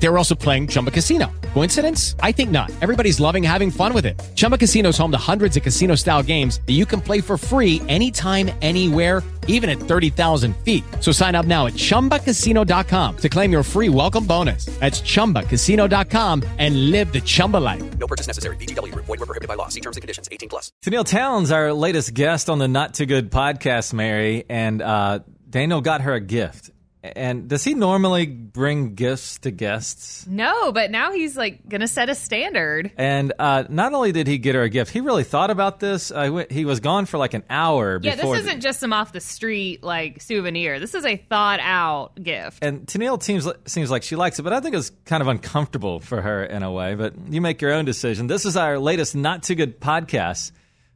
They were also playing Chumba Casino. Coincidence? I think not. Everybody's loving having fun with it. Chumba Casino is home to hundreds of casino style games that you can play for free anytime, anywhere, even at 30,000 feet. So sign up now at chumbacasino.com to claim your free welcome bonus. That's chumbacasino.com and live the Chumba life. No purchase necessary. VGW Group. Void were prohibited by law. See terms and conditions. 18 plus. Tenille Townes, our latest guest on the Not Too Good podcast, Mary, and uh, Daniel got her a gift. And does he normally bring gifts to guests? No, but now he's like going to set a standard. And uh, not only did he get her a gift, he really thought about this. Uh, he was gone for like an hour Yeah, this isn't just some off the street like souvenir. This is a thought out gift. and Tenille seems seems like she likes it, but I think it's kind of uncomfortable for her in a way. But you make your own decision. This is our latest Not Too Good podcast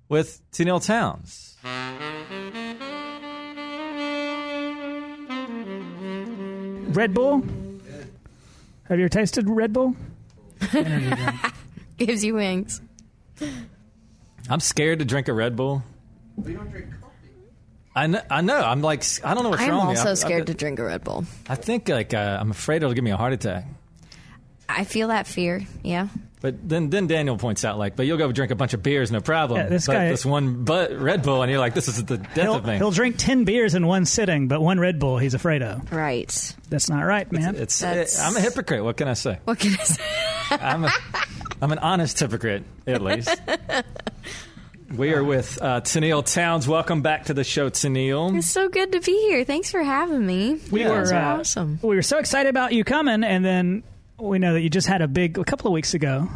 with Tenille Townes. Red Bull? Have you ever tasted Red Bull? Gives you wings. I'm scared to drink a Red Bull. I know, I know. I'm like, I don't know what's I'm wrong with me. also I- I- scared to drink a Red Bull. I think like uh, I'm afraid it'll give me a heart attack. I feel that fear. Yeah. But then, then Daniel points out like, but you'll go drink a bunch of beers, no problem. Yeah, this but guy- this one but Red Bull, and you're like, this is the death He'll, of me. he'll drink 10 beers in one sitting, but one Red Bull he's afraid of. Right. That's not right, man. It's That's- I'm a hypocrite. What can I say? What can I say? I'm a, I'm an honest hypocrite, at least. We are with uh, Tenille Townes. Welcome back to the show, Tenille. It's so good to be here. Thanks for having me. we You guys were are uh, awesome. We were so excited about you coming, and then we know that you just had a big, a couple of weeks ago,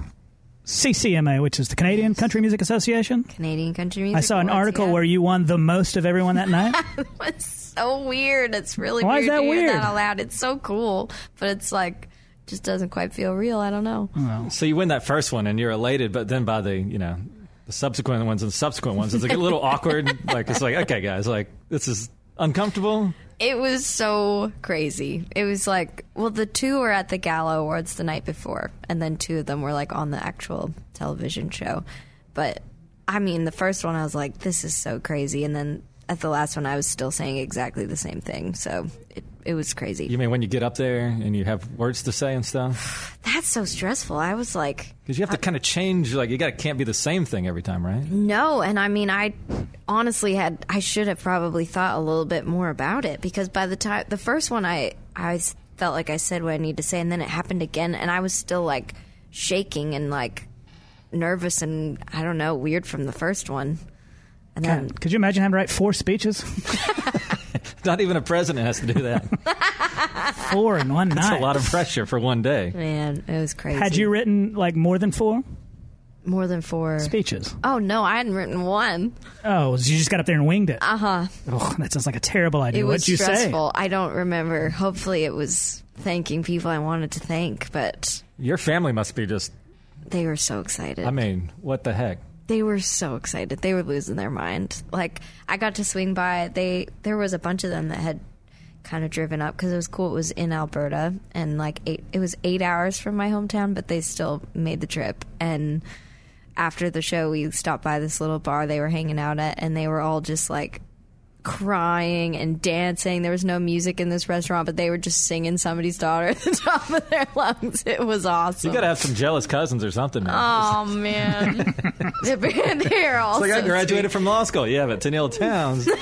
CCMA, which is the Canadian Country Music Association. Canadian country music. I saw an awards, article yeah. where you won the most of everyone that night. It's so weird. It's really Why is that to weird? that out loud. It's so cool, but it's like just doesn't quite feel real. I don't know. So you win that first one, and you're elated, but then by the you know the subsequent ones and subsequent ones, it's like a little awkward. Like it's like, okay, guys, like this is uncomfortable. It was so crazy. It was like, well, the two were at the Gala Awards the night before, and then two of them were like on the actual television show. But I mean, the first one I was like, this is so crazy, and then at the last one I was still saying exactly the same thing. So it it was crazy. You mean when you get up there and you have words to say and stuff? That's so stressful. I was like, Because you have to kind of change. Like you got can't be the same thing every time, right? No, and I mean, I honestly had I should have probably thought a little bit more about it because by the time the first one, I I felt like I said what I need to say, and then it happened again, and I was still like shaking and like nervous and I don't know weird from the first one, and then God, could you imagine having to write four speeches? Not even a president has to do that. Four in one night. That's night. a lot of pressure for one day. man, it was crazy. Had you written like more than four more than four? speeches? Oh no, I hadn't written one. Oh, so you just got up there and winged it. Uh huh. Oh, that sounds like a terrible idea. It was What'd you stressful. I don't remember. Hopefully, it was thanking people I wanted to thank, but Your family must be just. they were so excited. I mean, what the heck? They were so excited. They were losing their mind. Like I got to swing by. They there was a bunch of them that had kind of driven up because it was cool. It was in Alberta and like eight. It was eight hours from my hometown, but they still made the trip. And after the show, we stopped by this little bar they were hanging out at, and they were all just like crying and dancing. There was no music in this restaurant, but they were just singing somebody's daughter at the top of their lungs. It was awesome. You got to have some jealous cousins or something. Man. Oh man, they're all. It's like I so graduated from law school. Yeah, but Tenille Townes.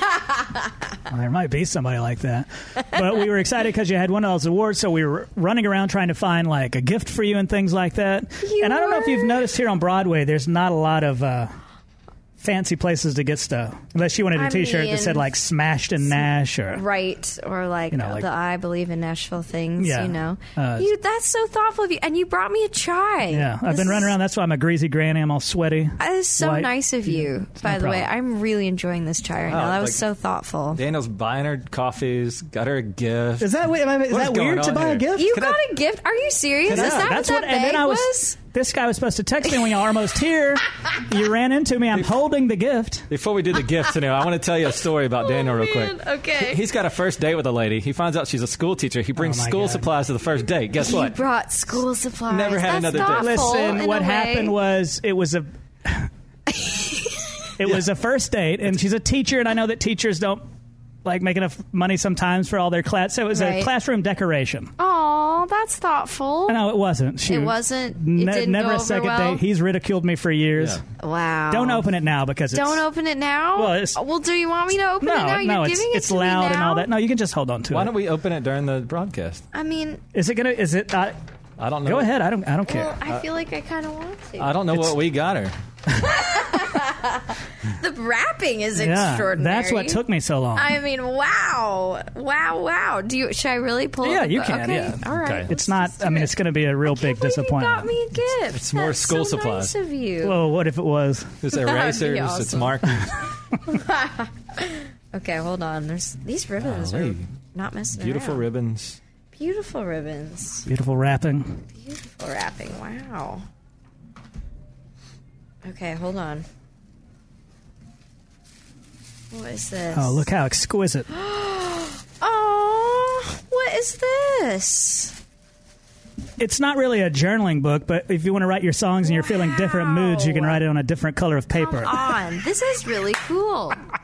Well, there might be somebody like that. But we were excited because you had one of those awards, so we were running around trying to find like a gift for you and things like that. You and I don't know if you've noticed here on Broadway, there's not a lot of uh, fancy places to get stuff. Unless you wanted a I T-shirt that said like "Smashed in Nash" or right or like, You know, like- the I believe in Nashville things. Yeah. You know, Uh, you, that's so thoughtful of you, and you brought me a chai. yeah. I've This been running around. That's why I'm a greasy granny. I'm all sweaty. That is so white. nice of you. By no the way. I'm really enjoying this chai right Wow, now. That was like- so thoughtful. Daniel's buying her coffees, got her a gift. Is that is What is that going weird to on buy a gift? You Can got I- a gift? Are you serious? Is that that's what what. that And then bag I was, was? This guy was supposed to text me when you're almost here. You ran into me. I'm holding the gift. Before we do the gift, Tenille, I want to tell you a story about oh, Daniel real Oh, man. quick. Okay. He's got a first date with a lady. He finds out she's a school teacher. He brings Oh, school God. supplies to the first date. Guess You what? brought school supplies. Never had That's another date. Listen, what happened was it was a. It was a first date, and she's a teacher, and I know that teachers don't like make enough money sometimes for all their class. So it was a classroom decoration. Oh, that's thoughtful. No, it wasn't. She It wasn't- it ne- didn't never go a over second well? date. He's ridiculed me for years. Yeah. Wow. Don't open it now because it's Don't open it now. Well, it's- well, do you want me to open No, it now? You're no, it's giving it it's to me loud and all that. No, you can just hold on to it. Why it. don't we open it during the broadcast? I mean, Is it gonna? Is it? Uh, I don't know. go ahead. I don't. I don't care. well, I feel like I kind of want to. I don't know It's- what we got her. the wrapping is yeah, extraordinary. that's what took me so long. I mean, wow, wow, wow. Do you? Should I really pull? It? Yeah, the you book? can, Okay. yeah. All right. Okay. it's not. I mean, it's going to be a real big disappointment. You got me a gift. It's more That's school so supplies. Nice of you. Well, what if it was? There's That'd be erasers, it's awesome. markers. okay, hold on. There's these ribbons Golly. are not messing Beautiful around. ribbons. Beautiful ribbons. Beautiful wrapping. Beautiful wrapping. Wow. Okay, hold on. What is this? Oh, look how exquisite. Oh, what is this? It's not really a journaling book, but if you want to write your songs and you're feeling different moods, you can write it on a different color of paper. Come on, this is really cool.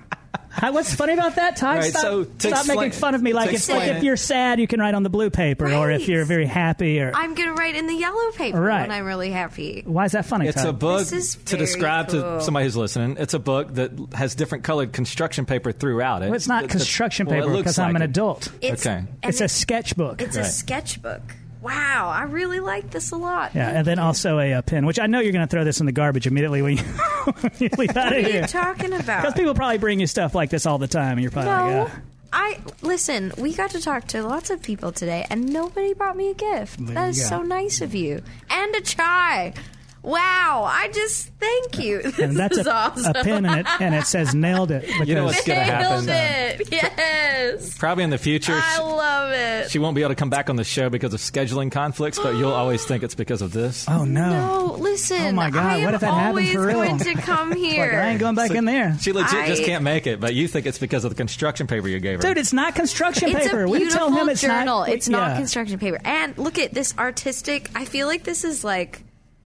Hi, What's funny about that, Ty? Right, stop so to stop explain- making fun of me. Like, it's like explain if you're sad, you can write on the blue paper, or if you're very happy, or I'm gonna write in the yellow paper Right. when I'm really happy. why is that funny? It's Ty? a book This is to describe cool. to somebody who's listening. It's a book that has different colored construction paper throughout it. Well, it's not That- that's- construction well, it paper looks because I'm an it. adult. It's, Okay. It's a sketchbook. It's a sketchbook. Wow, I really like this a lot. yeah, and then also a, uh pen, which I know you're going to throw this in the garbage immediately when you, when you leave out of here. What are you talking about? Because people probably bring you stuff like this all the time, and you're probably No. like. I listen. We got to talk to lots of people today, and nobody brought me a gift. There that you is go. so nice of you, and a chai. Wow! I just thank you. This and that's is a, awesome. a pen, and it and it says nailed it. You know what's gonna Nailed happen? it. Yes, Probably in the future, I she, love it. she won't be able to come back on the show because of scheduling conflicts, but you'll always think it's because of this. oh no! No, listen. Oh, my God, I what if that happens for real? going to come here. Like, I ain't going back in there, She legit just can't make it, but you think it's because of the construction paper you gave her. dude. It's not construction It's paper. a we beautiful tell him it's journal. not. it's not yeah. construction paper. And look at this artistic. I feel like this is like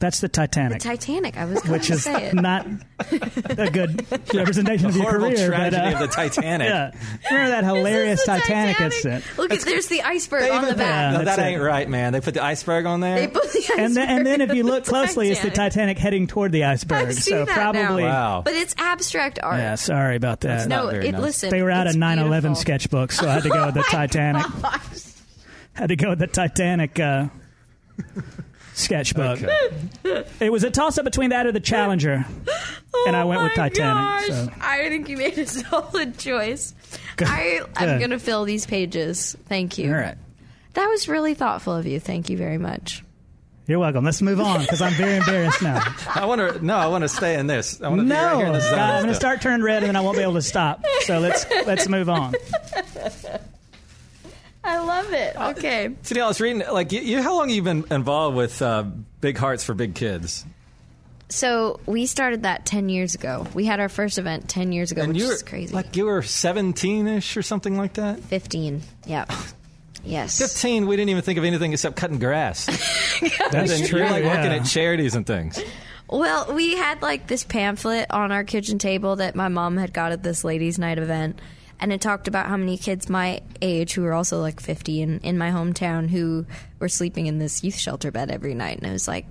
That's the Titanic. the Titanic, Titanic. I was going which to is say it. not a good representation of your Horrible career. tragedy but, uh, of the Titanic. Yeah, remember that This is hilarious the Titanic, incident? Look at there's the iceberg on the put- back. no, That's that it. ain't right, man. They put the iceberg on there. They put the iceberg And then, and then if you look the closely, it's the Titanic. Titanic heading toward the iceberg. I see so that now. probably, Wow. But it's abstract art. yeah. Sorry about that. That's No, Not very it, nice. listen. they were out of 9/11 beautiful. sketchbook, so I had to go with the Oh my Titanic. gosh. Had to go with the Titanic sketchbook. It was a toss up between that or the Challenger, oh and I Oh went with my Titanic. gosh. So. I think you made a solid choice. Good. I, I'm going to fill these pages. Thank you. All right. That was really thoughtful of you. Thank you very much. You're welcome. Let's move on because I'm very embarrassed now. I want to. No, I want to stay in this. I want to No, be right here in this zone. God, I'm going to start turning red and then I won't be able to stop. So let's let's move on. I love it. Uh, Okay. So, Neil, I was reading. Like, you, you, how long have you been involved with uh, Big Hearts for Big Kids? So we started that 10 years ago. We had our first event 10 years ago, which you were is crazy. like you were 17ish or something like that. 15. Yeah. Yes. 15, we didn't even think of anything except cutting grass. That's and true. you're like working at charities and things. Well, we had like this pamphlet on our kitchen table that my mom had got at this ladies' night event. And it talked about how many kids my age, who were also like 50 in, in my hometown, who were sleeping in this youth shelter bed every night. And I was like,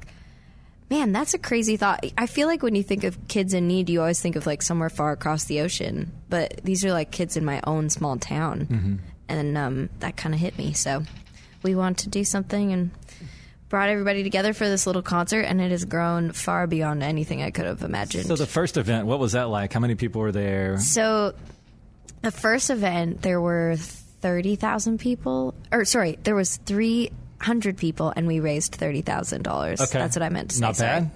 man, that's a crazy thought. I feel like when you think of kids in need, you always think of like somewhere far across the ocean. But these are like kids in my own small town. And um, that kind of hit me. So we wanted to do something and brought everybody together for this little concert, and it has grown far beyond anything I could have imagined. So, the first event, what was that like? How many people were there? So, the first event, there were 30,000 people, or sorry, there was 300 people, and we raised $30,000. Okay. That's what I meant to say. Not sorry. bad.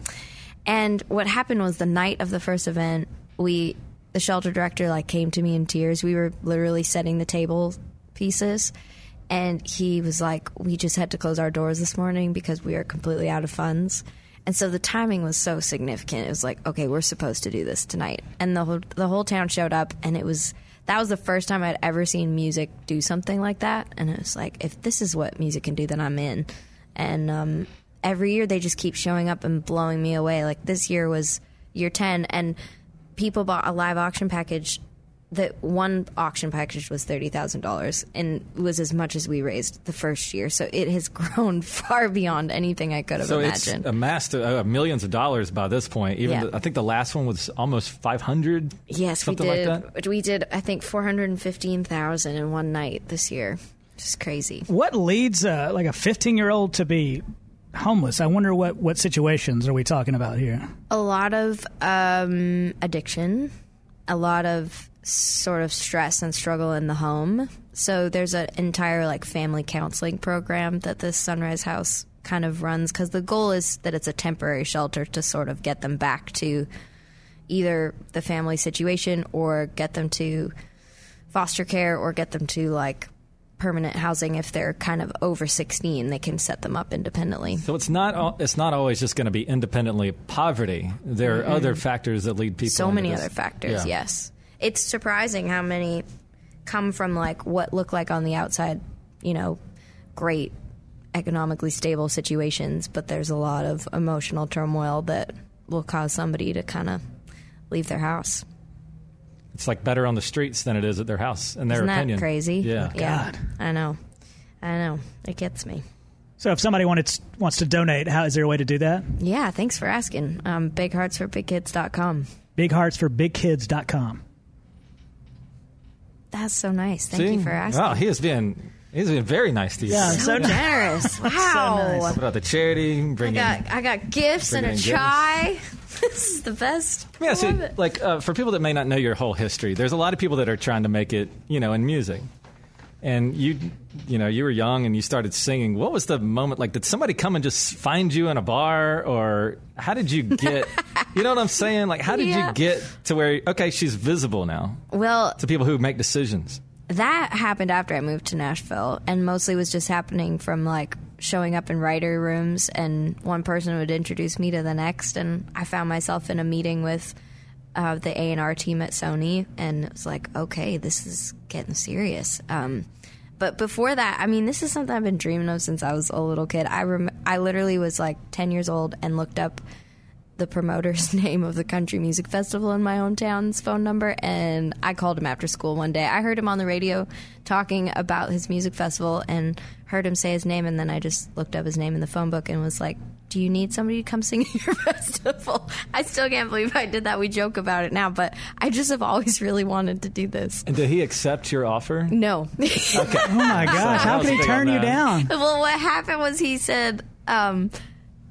And what happened was the night of the first event, we the shelter director like came to me in tears. We were literally setting the table pieces and he was like, "We just had to close our doors this morning because we are completely out of funds." And so the timing was so significant. It was like, "Okay, we're supposed to do this tonight." And the whole the whole town showed up and it was that was the first time I'd ever seen music do something like that. And it was like, if this is what music can do, then I'm in. And um, every year they just keep showing up and blowing me away. Like this year was year 10, and people bought a live auction package. That one auction package was thirty thousand dollars, and was as much as we raised the first year. So it has grown far beyond anything I could have So it's imagined. amassed uh, millions of dollars by this point. Even Yeah. the, I think the last one was almost 500. Yes, something we did. like that. We did. I think four hundred and fifteen thousand in one night this year. Just crazy. What leads uh, like a 15 year old to be homeless? I wonder what what situations are we talking about here? A lot of um, addiction, a lot of sort of stress and struggle in the home. So there's an entire like family counseling program that this Sunrise House kind of runs because the goal is that it's a temporary shelter to sort of get them back to either the family situation or get them to foster care or get them to like permanent housing if they're kind of over 16 they can set them up independently So it's not it's not always just going to be independently poverty. There are Mhm. other factors that lead people. To So many this. other factors Yeah. yes it's surprising how many come from like what look like on the outside you know great economically stable situations but there's a lot of emotional turmoil that will cause somebody to kind of leave their house It's like better on the streets than it is at their house, in their isn't that opinion. crazy Yeah. yeah i know i know it gets me So if somebody wanted wants to donate, how is there a way to do that? yeah thanks for asking um, bigheartsforbigkids.com Bigheartsforbigkids.com. that's so nice thank See? you for asking Wow, he has been he's been very nice to you. Yeah, so generous wow What about the charity? I Bringing. got I got gifts and a bringing in chai. this is the best. Yeah, so like uh, for people that may not know your whole history, there's a lot of people that are trying to make it, you know, in music. And you, you know, you were young and you started singing. What was the moment? Like, did somebody come and just find you in a bar, or how did you get? you know what I'm saying? Like, how did Yeah. you get to where? Okay, she's visible now Well, to people who make decisions. That happened after I moved to Nashville, and mostly was just happening from like showing up in writer rooms, and one person would introduce me to the next, and I found myself in a meeting with uh, the A and R team at Sony, and it was like, okay, this is getting serious. Um, but before that, I mean, this is something I've been dreaming of since I was a little kid. I rem- I literally was like ten years old and looked up the promoter's name of the country music festival in my hometown's phone number and I called him after school one day. I heard him on the radio talking about his music festival and heard him say his name and then I just looked up his name in the phone book and was like, "Do you need somebody to come sing at your festival?" I still can't believe I did that. We joke about it now, but I just have always really wanted to do this. And did he accept your offer? No. Okay. Oh my gosh, how was can he turn you down? well, what happened was he said um,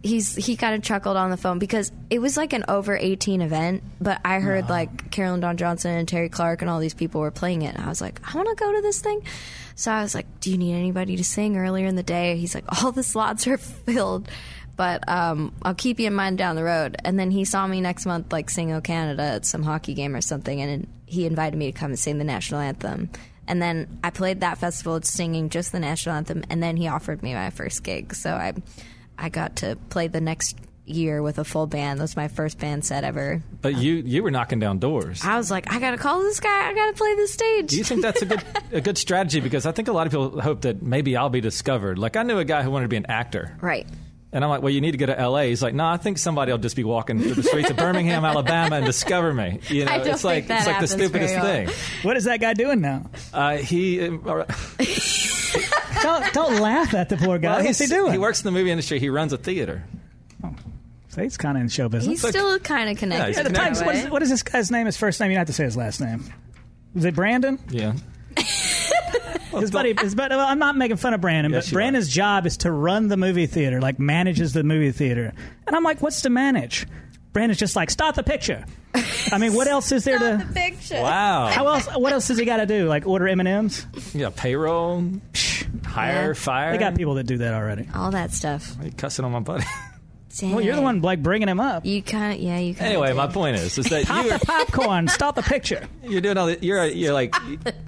he's he kind of chuckled on the phone because it was like an over eighteen event, but I heard like Carolyn Dawn Johnson and Terri Clark and all these people were playing it. And I was like, I want to go to this thing. So I was like, Do you need anybody to sing earlier in the day? He's like, All the slots are filled. But um, I'll keep you in mind down the road. And then he saw me next month, like sing "O Canada" at some hockey game or something, and he invited me to come and sing the national anthem. And then I played that festival singing just the national anthem, and then he offered me my first gig. So I, I got to play the next year with a full band. That was my first band set ever. But you you were knocking down doors. I was like, I gotta call this guy. I gotta play this stage. Do you think that's a good a good strategy? Because I think a lot of people hope that maybe I'll be discovered. Like I knew a guy who wanted to be an actor, right. and I'm like, well, you need to go to L.A. He's like, no, I think somebody will just be walking through the streets of Birmingham, Alabama, and discover me. You know, I don't it's like think that it's like the stupidest thing. What is that guy doing now? Uh, he. Uh, Don't, don't laugh at the poor guy. well, What's he doing? He works in the movie industry. He runs a theater. Oh. So he's kind of in show business. He's still kind of connected. he's At the in time, that what way. is, what is this guy's name? His first name? You don't have to say his last name. Is it Brandon? Yeah. His buddy, his buddy. Well, I'm not making fun of Brandon, Yes, but you are. Brandon's job is to run the movie theater, like manages the movie theater. And I'm like, what's to manage? Brandon's just like, start the picture. I mean, what else is there to? Picture. Wow. How else? What else does he got to do? Like order M and M's? Yeah. Payroll. Hire. Yeah. Fire. They got people that do that already. All that stuff. Why are you cussing on my buddy? Well, you're the one like bringing him up. You kind of, yeah, you kind of. Anyway, my point is, is that Pop you the popcorn. Stop the picture. you're doing all the, you're you're like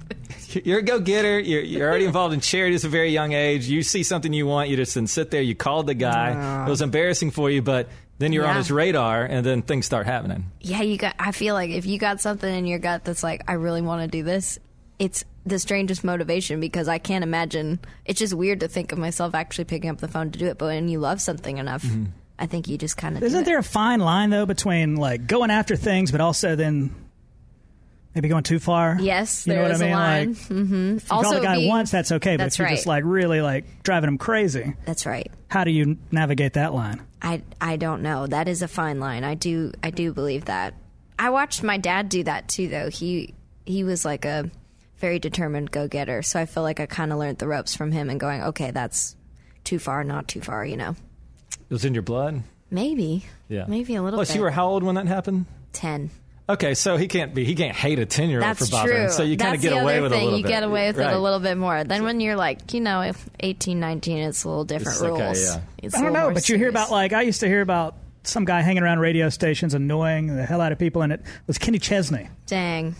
you're a go getter. You're you're already involved in charities at a very young age. You see something you want, you just then sit there. You called the guy. It was embarrassing for you, but then you're on his radar, and then things start happening. Yeah, you got. I feel like if you got something in your gut that's like, I really want to do this, it's the strangest motivation because I can't imagine. It's just weird to think of myself actually picking up the phone to do it. But when you love something enough, Mm-hmm. I think you just kind of. Isn't there a fine line though between like going after things, but also then maybe going too far? Yes, you know there what is I mean. a line. Like, mm-hmm. if you call the guy being- once, that's okay. But That's if you're right. just like really like driving him crazy, That's right. how do you navigate that line? I I don't know. That is a fine line. I do I do believe that. I watched my dad do that too though. He he was like a very determined go-getter. So I feel like I kind of learned the ropes from him and going, "Okay, that's too far, not too far, you know." It was in your blood. Maybe. Yeah, Maybe a little Plus, bit. you were how old when that happened? 10. Okay, so he can't be. He can't hate a ten year old for bothering. true. So you kind of get away with thing. a little you bit. get away with it a little bit more. Then when you're like, you know, 18, 19, it's a little different It's okay, rules. yeah. It's I a don't know, more but you hear about like I used to hear about some guy hanging around radio stations annoying the hell out of people, and it was Kenny Chesney. Dang.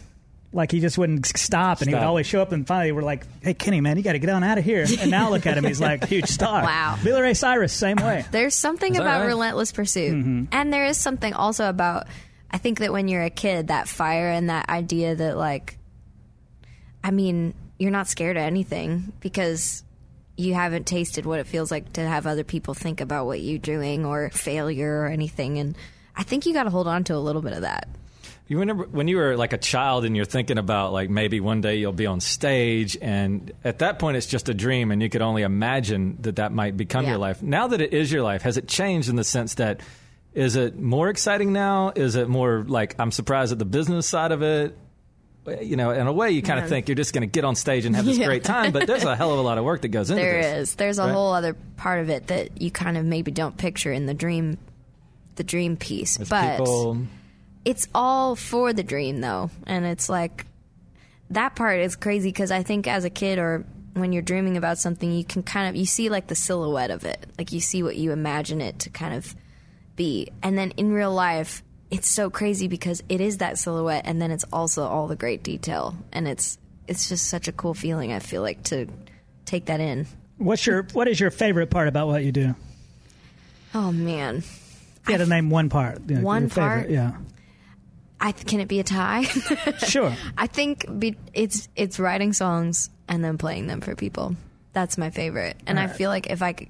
Like he just wouldn't stop, and he would always show up. And finally, we're like, "Hey, Kenny, man, you got to get on out of here." And now look at him; he's like a huge star. Wow. Billy Ray Cyrus, same way. There's something about right? relentless pursuit. Mm-hmm. And there is something also about, I think that when you're a kid, that fire and that idea that, like, I mean, you're not scared of anything because you haven't tasted what it feels like to have other people think about what you're doing or failure or anything. And I think you got to hold on to a little bit of that. You remember when you were like a child and you're thinking about like maybe one day you'll be on stage, and at that point it's just a dream, and you could only imagine that that might become Yeah. your life. Now that it is your life, has it changed in the sense that is it more exciting now? Is it more like I'm surprised at the business side of it? You know, in a way, you kind of think you're just going to get on stage and have this Yeah. great time, but there's a hell of a lot of work that goes into There this. is. There's a right? whole other part of it that you kind of maybe don't picture in the dream, the dream piece. There's but people, it's all for the dream though and it's like that part is crazy because i think as a kid or when you're dreaming about something you can kind of you see like the silhouette of it like you see what you imagine it to kind of be and then in real life it's so crazy because it is that silhouette and then it's also all the great detail and it's it's just such a cool feeling i feel like to take that in What's your What is your favorite part about what you do? oh man you had to name one part. you know, One your favorite, part? yeah. I can it be a tie? Sure. I think be, it's it's writing songs and then playing them for people. That's my favorite. And I feel like if I could,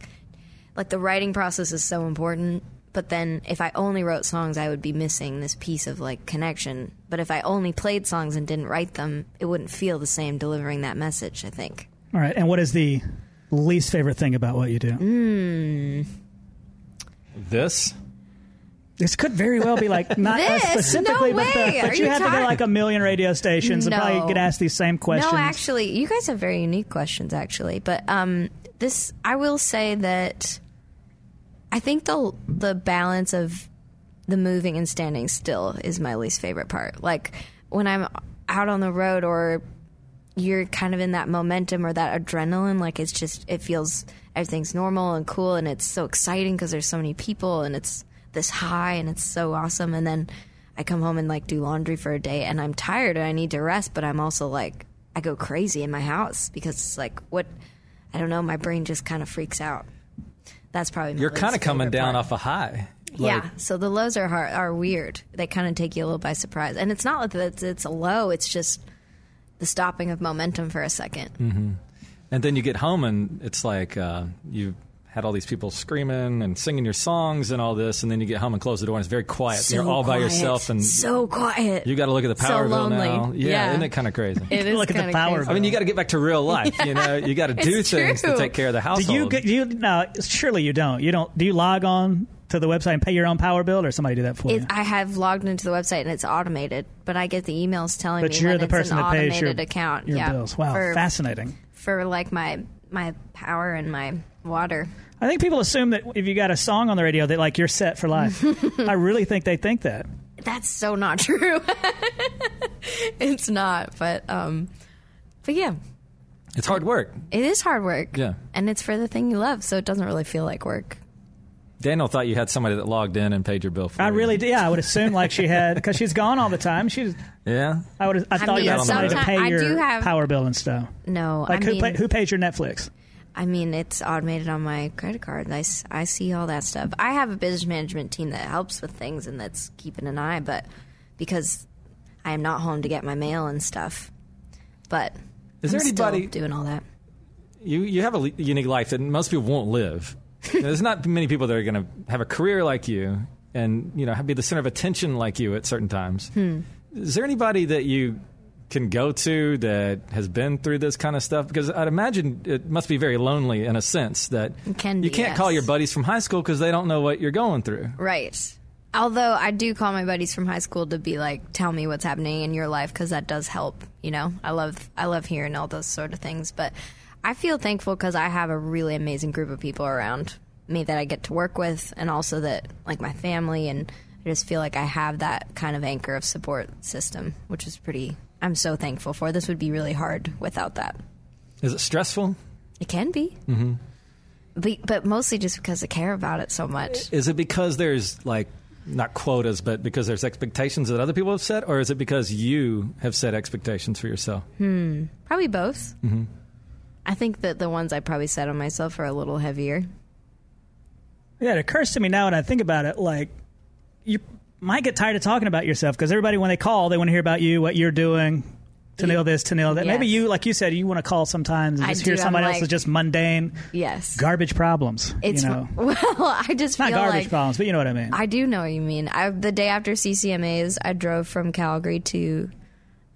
like the writing process is so important, but then if I only wrote songs, I would be missing this piece of like connection. But if I only played songs and didn't write them, it wouldn't feel the same delivering that message, I think. All right. And what is the least favorite thing about what you do? Mm. this This could very well be like not us This? specifically, No but, the, but you you have to go like a million radio stations and probably get asked these same questions. No, actually, you guys have very unique questions, actually. But um, this, I will say that I think the the balance of the moving and standing still is my least favorite part. Like when I'm out on the road or you're kind of in that momentum or that adrenaline, like it's just it feels everything's normal and cool and it's so exciting because there's so many people and it's this high and it's so awesome. And then I come home and like do laundry for a day and I'm tired and I need to rest, but I'm also like I go crazy in my house because it's like what I don't know, my brain just kind of freaks out. That's probably you're kind of coming down part. off a high. Yeah, so the lows are hard, are weird. They kind of take you a little by surprise, and it's not that it's, it's a low. It's just the stopping of momentum for a 2nd hmm And then you get home and it's like uh, you had all these people screaming and singing your songs and all this, and then you get home and close the door and it's very quiet. So You're all by yourself and so quiet. you got to look at the So power bill lonely. now. Yeah, Yeah. isn't it kind of crazy? It is Look at the power crazy. I mean, you got to get back to real life. You know, you got to do It's things to take care of the household. Do you get do you no? Surely you don't. You don't. Do you log on to the website and pay your own power bill, or somebody do that for you? I have logged into the website and it's automated, but I get the emails telling But me you're when the it's person an that pays automated your- account. your yeah, bills. Wow, for, fascinating. for like my my power and my water. I think people assume that if you got a song on the radio, that like you're set for life. I really think they think that. That's so not true. it's not, but um, but yeah, It's hard work. it is hard work. Yeah. and it's for the thing you love, so it doesn't really feel like work. Daniel thought you had somebody that logged in and paid your bill for you. I you. really did. Yeah, I would assume like she had because she's gone all the time. She's. Yeah. I would. I I thought mean, you had somebody to pay I your have- power bill and stuff. No, Like I who mean, pay, who pays your Netflix? I mean, it's automated on my credit card. I, I see all that stuff. I have a business management team that helps with things and that's keeping an eye, but because I am not home to get my mail and stuff. But Is there I'm still anybody- doing all that? You you have a unique life that most people won't live. There's not many people that are going to have a career like you and you know be the center of attention like you at certain times. Hmm. Is there anybody that you can go to that has been through this kind of stuff? Because I'd imagine it must be very lonely in a sense that can you can't yes. call your buddies from high school because they don't know what you're going through. Right. Although I do call my buddies from high school to be like, tell me what's happening in your life because that does help. You know, I love I love hearing all those sort of things. But I feel thankful because I have a really amazing group of people around me that I get to work with, and also that like my family, and I just feel like I have that kind of anchor of support system, which is pretty. I'm so thankful for. This would be really hard without that. Is it stressful? It can be, Mm-hmm. but, but mostly just because I care about it so much. Is it because there's like not quotas, but because there's expectations that other people have set, or is it because you have set expectations for yourself? Hmm. Probably both. Mm-hmm. I think that the ones I probably set on myself are a little heavier. Yeah, it occurs to me now when I think about it, like you might get tired of talking about yourself because everybody, when they call, they want to hear about you, what you're doing to nail this, to nail that. Maybe you, like you said, you want to call sometimes and I just do, hear somebody like- else's just mundane Yes. garbage problems. It's you know, well, I just not garbage like problems, but you know what I mean. I do know what you mean. I, the day after CCMAs, I drove from Calgary to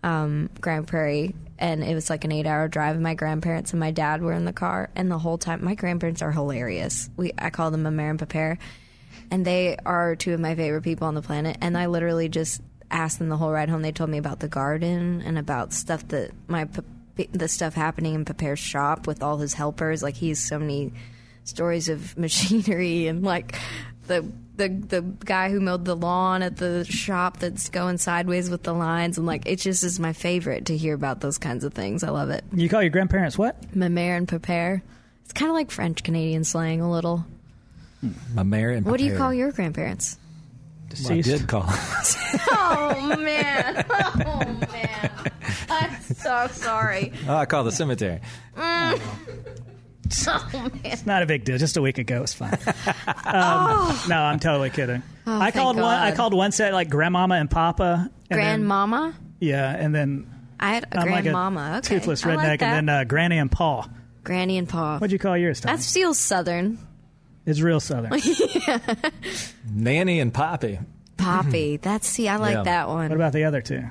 um, Grande Prairie, and it was like an eight-hour drive. And my grandparents and my dad were in the car, and the whole time, my grandparents are hilarious. We I call them Mama and Papa, and they are two of my favorite people on the planet. And I literally just asked them the whole ride home. They told me about the garden and about stuff that my the stuff happening in Paper's shop with all his helpers. Like he has so many stories of machinery and like the the the guy who mowed the lawn at the shop that's going sideways with the lines and like it just is my favorite to hear about those kinds of things. I love it. you call your grandparents what? Ma mère and père. It's kind of like French Canadian slang a little. My mayor and What do you call your grandparents? Well, I did call. oh man! Oh man! I'm so sorry. oh, I call the cemetery. Mm. Oh man! It's not a big deal. Just a week ago, it's fine. um, Oh. No, I'm totally kidding. Oh, I thank called one. I God. called one set like grandmama and papa. And then- Grandmama. yeah, and then I had a I'm like grandmama. okay, toothless I redneck, like that. and then uh, granny and paw. Granny and Pa. What'd you call yours? Tom? That feels southern. It's real southern. Nanny and Poppy. Poppy. That's see, I like Yeah. that one. What about the other two?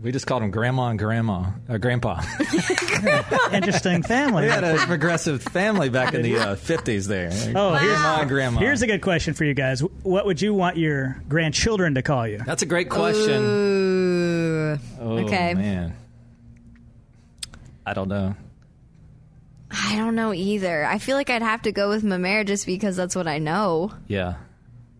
We just called them Grandma and Grandma, uh, Grandpa. Interesting family. we had a progressive family back in the uh, 50s there. Oh, here's, Grandma and Grandma. here's a good question for you guys. What would you want your grandchildren to call you? That's a great question. Ooh. Oh, okay. man. I don't know. I don't know either. I feel like I'd have to go with Mamere just because that's what I know. Yeah.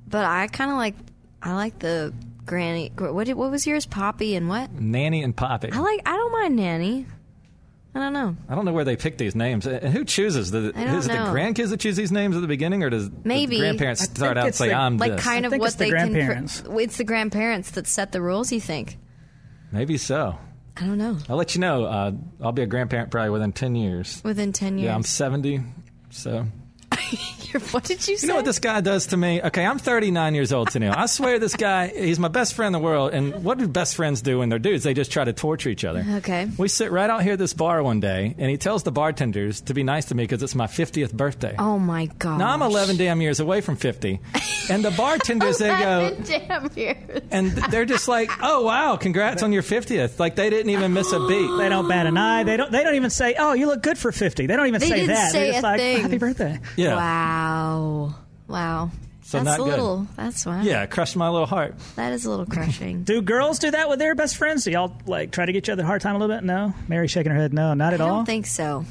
But I kind of like I like the granny. What did, what was yours? Poppy and what? Nanny and Poppy. I like. I don't mind nanny. I don't know. I don't know where they pick these names. Uh, And who chooses? The, I don't is it the know. grandkids that choose these names at the beginning, or does Maybe. the grandparents start out and say, the- I'm Like this? kind of think what it's the they can. grandparents. Pr- it's the grandparents that set the rules. You think? Maybe so. I don't know. I'll let you know. Uh, I'll be a grandparent probably within 10 years. Within ten years. Yeah, I'm 70. So. what did you say? You know what this guy does to me? Okay, I'm 39 years old, Tenille. I swear this guy, he's my best friend in the world. And what do best friends do when they're dudes? They just try to torture each other. Okay. We sit right out here at this bar one day, and he tells the bartenders to be nice to me because it's my 50th birthday. Oh my god. Now I'm 11 damn years away from 50, and the bartenders they go, Damn years. and they're just like, "Oh wow, congrats on your 50th!" Like they didn't even miss a beat. They don't bat an eye. They don't. They don't even say, "Oh, you look good for 50. They don't even They say didn't that. say They're just a like, thing. "Happy birthday." Yeah, Wow. Wow. So that's not a good. little. That's wow. yeah, crushed my little heart. That is a little crushing. Do girls do that with their best friends? Do y'all like try to get each other a hard time a little bit? No. Mary shaking her head. No, not at I all. I don't think so.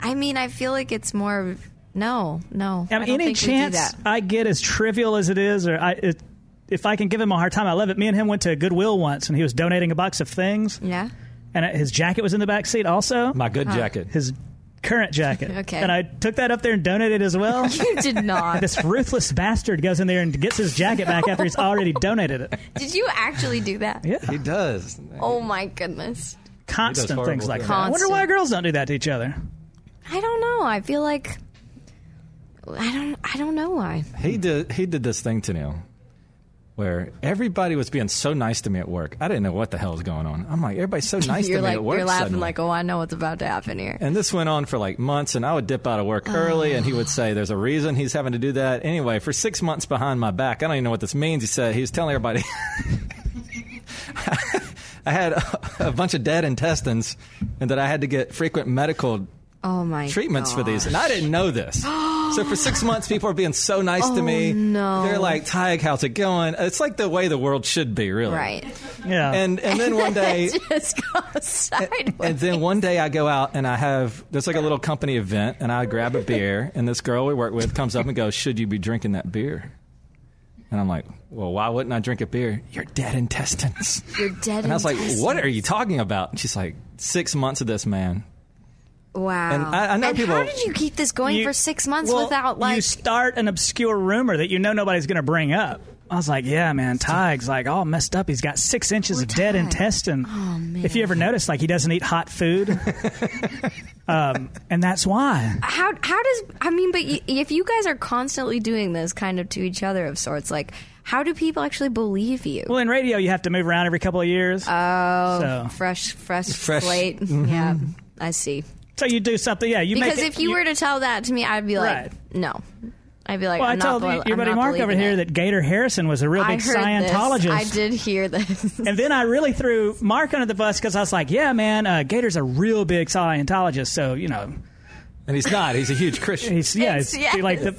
I mean, I feel like it's more. of- No, no. I mean, don't any think we do chance that. I get, as trivial as it is, or I, it, if I can give him a hard time, I love it. Me and him went to Goodwill once, and he was donating a box of things, Yeah. and his jacket was in the back seat. Also, My good jacket. his current jacket. Okay. And I took that up there and donated as well. You did not. this ruthless bastard goes in there and gets his jacket back after he's already donated it. Did you actually do that? Yeah. He does. Oh my goodness. Constant things like things. that. I wonder why girls don't do that to each other. I don't know. I feel like I don't. I don't know why. He did. He did this thing to Neil, where everybody was being so nice to me at work. I didn't know what the hell was going on. I'm like, everybody's so nice to me like at work. you're laughing suddenly. like, oh, I know what's about to happen here. And this went on for like months, and I would dip out of work early, and he would say, "There's a reason he's having to do that." Anyway, for six months behind my back, I don't even know what this means. He said he was telling everybody. I had a, a bunch of dead intestines, and that I had to get frequent medical Oh my treatments for these, and I didn't know this. so for six months, people are being so nice to oh, me. Oh, no. They're like, "Tig, how's it going?" It's like the way the world should be, really. Right. Yeah. And and then one day, it just goes sideways. and then one day I go out and I have there's like a little company event, and I grab a beer, and this girl we work with comes up and goes, "Should you be drinking that beer?" And I'm like, "Well, why wouldn't I drink a beer? You're dead intestines." You're dead. Intestines. And I was like, "What are you talking about?" And she's like, six months of this, man." Wow. And I- I know and people- How did you keep this going You- for six months well, without like? you start an obscure rumor that you know nobody's going to bring up. I was like, yeah, man, Tig's like all messed up. He's got six inches of dead Tig. intestine. Oh, man. If you ever notice, like he doesn't eat hot food, um, and that's why. how how does I mean? But y- if you guys are constantly doing this kind of to each other of sorts, like how do people actually believe you? Well, in radio, you have to move around every couple of years. Oh, So- fresh, fresh, Fresh- slate. mhm. Yeah, I see. So you do something, yeah. You Because make it- if you, were to tell that to me, I'd be like, Right. no. I'd be like, well, I I'm told not, you, bel- your buddy Mark over here it. that Gator Harrison was a real I big heard Scientologist. This. I did hear this. And then I really threw Mark under the bus because I was like, yeah, man, uh, Gator's a real big Scientologist. So, you know, And he's not. He's a huge Christian. he's, yeah, It's- it's yes. like the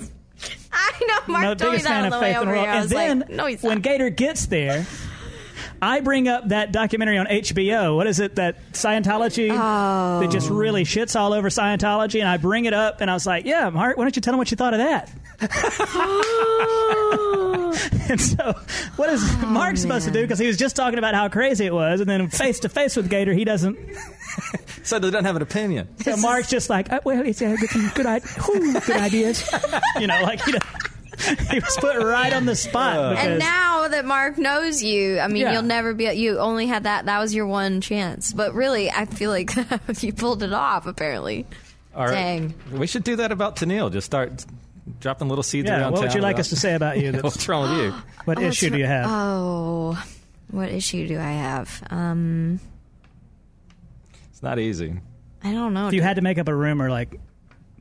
I know Mark no, told me that fan on of the faith way in the over world. here. And then like, no, when. Gator gets there, I bring up that documentary on HBO. What is it? That Scientology Oh. that just really shits all over Scientology. And I bring it up, and I was like, "Yeah, Mark, why don't you tell him what you thought of that?" and so, what is Oh, Mark supposed to do? Because he was just talking about how crazy it was, and then face to face with Gator, he doesn't. so they don't have an opinion. So Mark's just like, oh, "Well, he's got some good, i- whew, good ideas," you know, like he. He was put right on the spot. because, And now that Mark knows you, I mean, Yeah. you'll never be. You only had that. That was your one chance. But really, I feel like you pulled it off. Apparently, All right. Dang. We should do that about Tenille. Just start dropping little seeds Yeah, around what would you like us to say about you? What's wrong with you? what issue do you have? oh, what issue do I have? Um, It's not easy. I don't know. if you had to make up a rumor, like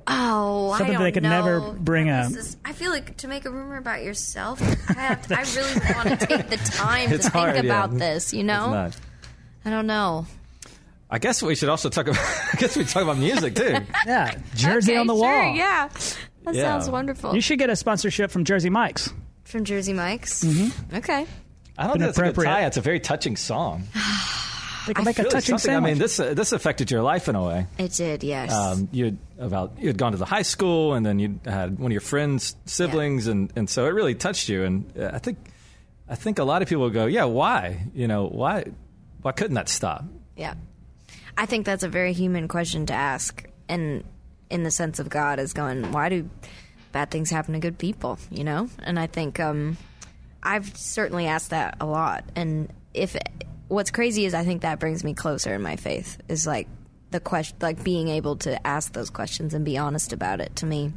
Oh, I Something don't they could know. never bring up. is- I feel like to make a rumor about yourself, I, have I really want to take the time to It's think hard, yeah. about this. You know, It's not. I don't know. I guess we should also talk about. I guess we talk about music too. yeah, Jersey Okay, on the sure, wall. Yeah, that Yeah. sounds wonderful. You should get a sponsorship from Jersey Mike's. From Jersey Mike's. Mm-hmm. Okay. I don't Been think it's a good appropriate. tie. It's a very touching song. They can make a touching something- I mean, this uh, this affected your life in a way. It did. Yes. Um, you had about you had gone to the high school, and then you had one of your friends' siblings, and, and so it really touched you. And uh, I think I think a lot of people go, yeah, why? You know, why why couldn't that stop? Yeah. I think that's a very human question to ask. And in the sense of God is going, why do bad things happen to good people, you know? And I think um, I've certainly asked that a lot. And if what's crazy is I think that brings me closer in my faith is like the question, like being able to ask those questions and be honest about it to me.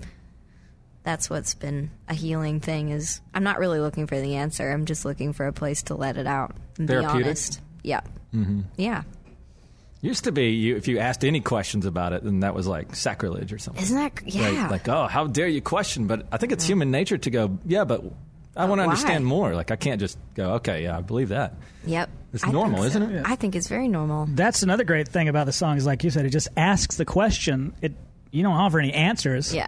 That's what's been a healing thing is I'm not really looking for the answer. I'm just looking for a place to let it out and be honest. Yeah. Mm-hmm. Yeah. Used to be you, if you asked any questions about it, then that was like sacrilege or something. Isn't that yeah? Like, like, oh, how dare you question? But I think it's human nature to go, yeah, but I want to understand more. Like, I can't just go, okay, yeah, I believe that. Yep. It's I normal, so. isn't it? I think it's very normal. That's another great thing about the song is like you said, it just asks the question. It you don't offer any answers. Yeah.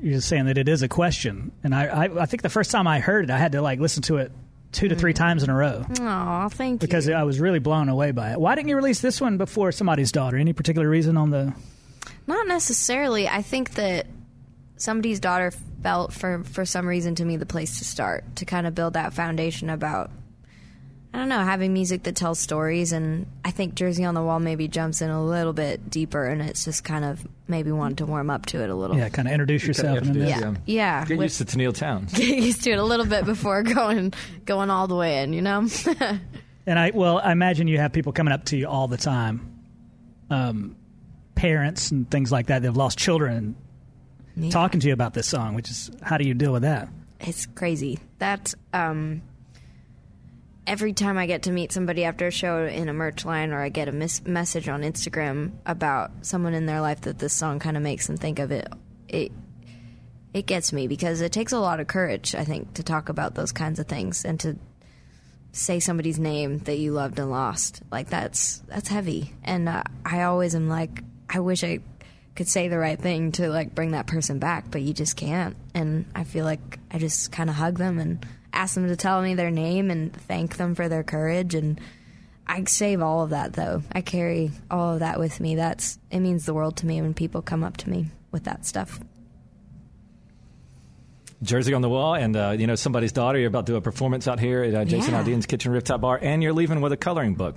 You're just saying that it is a question. And I, I, I think the first time I heard it, I had to like listen to it two to three mm. times in a row Oh, thank because you. I was really blown away by it. Why didn't you release this one before somebody's daughter? Any particular reason on the? Not necessarily. I think that somebody's daughter felt for for some reason to me the place to start to kind of build that foundation about I don't know, having music that tells stories, and I think Jersey on the Wall maybe jumps in a little bit deeper, and it's just kind of maybe wanted to warm up to it a little. Yeah, kind of introduce yourself. and then- Yeah, yeah. Get with- used to Tenille Town. get used to it a little bit before going going all the way in. You know. And I well, I imagine you have people coming up to you all the time, um, parents and things like that. They've lost children, Yeah. talking to you about this song. Which is how do you deal with that? it's crazy. That um, every time I get to meet somebody after a show in a merch line, or I get a mis- message on Instagram about someone in their life that this song kind of makes them think of it, it it gets me because it takes a lot of courage, I think, to talk about those kinds of things and to say somebody's name that you loved and lost. Like that's that's heavy, and uh, I always am like, I wish I could say the right thing to like bring that person back, but you just can't. And I feel like I just kind of hug them and ask them to tell me their name and thank them for their courage and. I save all of that though. I carry all of that with me. That's it means the world to me when people come up to me with that stuff. Jersey on the wall, and uh, you know somebody's daughter. You're about to do a performance out here at uh, Jason Yeah. Aldean's Kitchen Rooftop Bar, and you're leaving with a coloring book.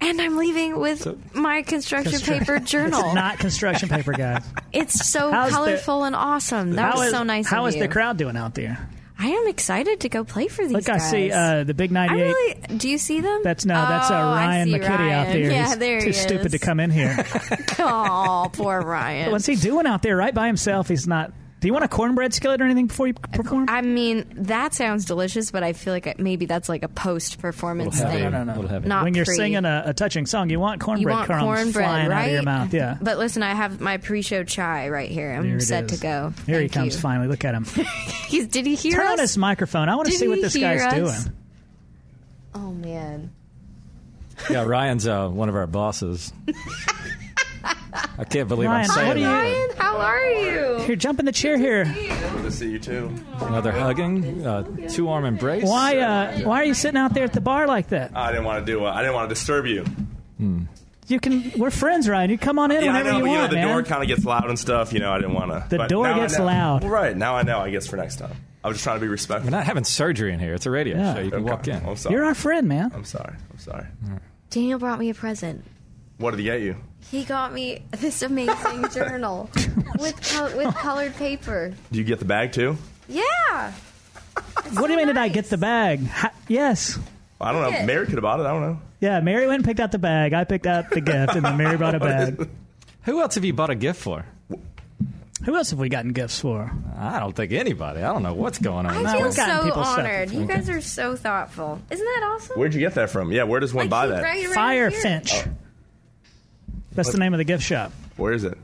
And I'm leaving with my construction paper journal. It's not construction paper, guys. It's so How's the- colorful and awesome. That was is- so nice. How of is you. the crowd doing out there? I am excited to go play for these Look, I guys. see uh, the big I 98. really. Do you see them? That's no, that's uh, Oh, I Ryan see McKitty out there. Yeah, He's there too he stupid to come in here. oh, poor Ryan. What's he doing out there right by himself? He's not. Do you want a cornbread skillet or anything before you perform? I mean, that sounds delicious, but I feel like it- maybe that's like a post-performance Little thing. No, no, no. Little heavy. Not when you're pre. singing a, a touching song, you want cornbread you want crumbs cornbread, flying right? out of your mouth. Yeah. But listen, I have my pre-show chai right here. I'm There it set is. to go. Here he comes you. finally. Look at him. He's, did he hear Turn us? on his microphone. I want to see what this guy's us? doing. Oh man. Yeah, Ryan's uh, one of our bosses. I can't believe Ryan, I'm saying what are you- that. Ryan, how are you? Here, jump in the chair here. Good to see you too. Another hugging, uh, two arm embrace. Why? Uh, why are you sitting out there at the bar like that? I didn't want to do. Uh, I didn't want to disturb you. You can. We're friends, Ryan. You come on in yeah, I whenever know, you but you know want, the man. door kind of gets loud and stuff. You know, I didn't want to. The door gets loud. Well, right now I know. I guess for next time. I was just trying to be respectful. We're not having surgery in here. It's a radio Yeah. show. You can Okay. walk in. I'm sorry. You're our friend, man. I'm sorry. I'm sorry. Daniel brought me a present. What did he get you? He got me this amazing journal with col- with colored paper. Do you get the bag too? Yeah. What do you mean? Did I get the bag? Ha- yes. I don't know. Yeah. Mary could have bought it. I don't know. Yeah. Mary went and picked out the bag. I picked out the gift, and then Mary brought a bag. Who else have you bought a gift for? Who else have we gotten gifts for? I don't think anybody. I don't know what's going on. I No, feel we've gotten so people stuff honored. before. You guys are so thoughtful. Isn't that awesome? Where'd you get that from? Yeah, where does one Like, buy he- that? right around Fire here. Finch. Oh. That's the name of the gift shop. Where is it?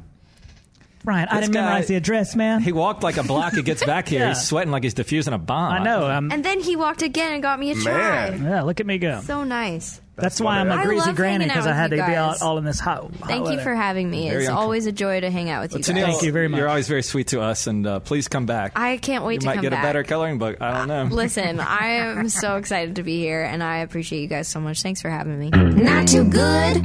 Ryan, I didn't guy- memorize the address, man. He walked like a block. He gets back here. Yeah. He's sweating like he's diffusing a bomb. I know. I'm, And then he walked again and got me a chai. Man. yeah, look at me go. So nice. That's, why I'm a greasy granny because I had to you be guys. out all in this hot. hot Thank you weather. for having me. Very it's uncom- always a joy to hang out with you Tenille, guys. Thank you very much. You're always very sweet to us, and uh, please come back. I can't wait you to might come get back. a better coloring book. I don't know. Listen, I am so excited to be here, and I appreciate you guys so much. Thanks for having me. Not too good.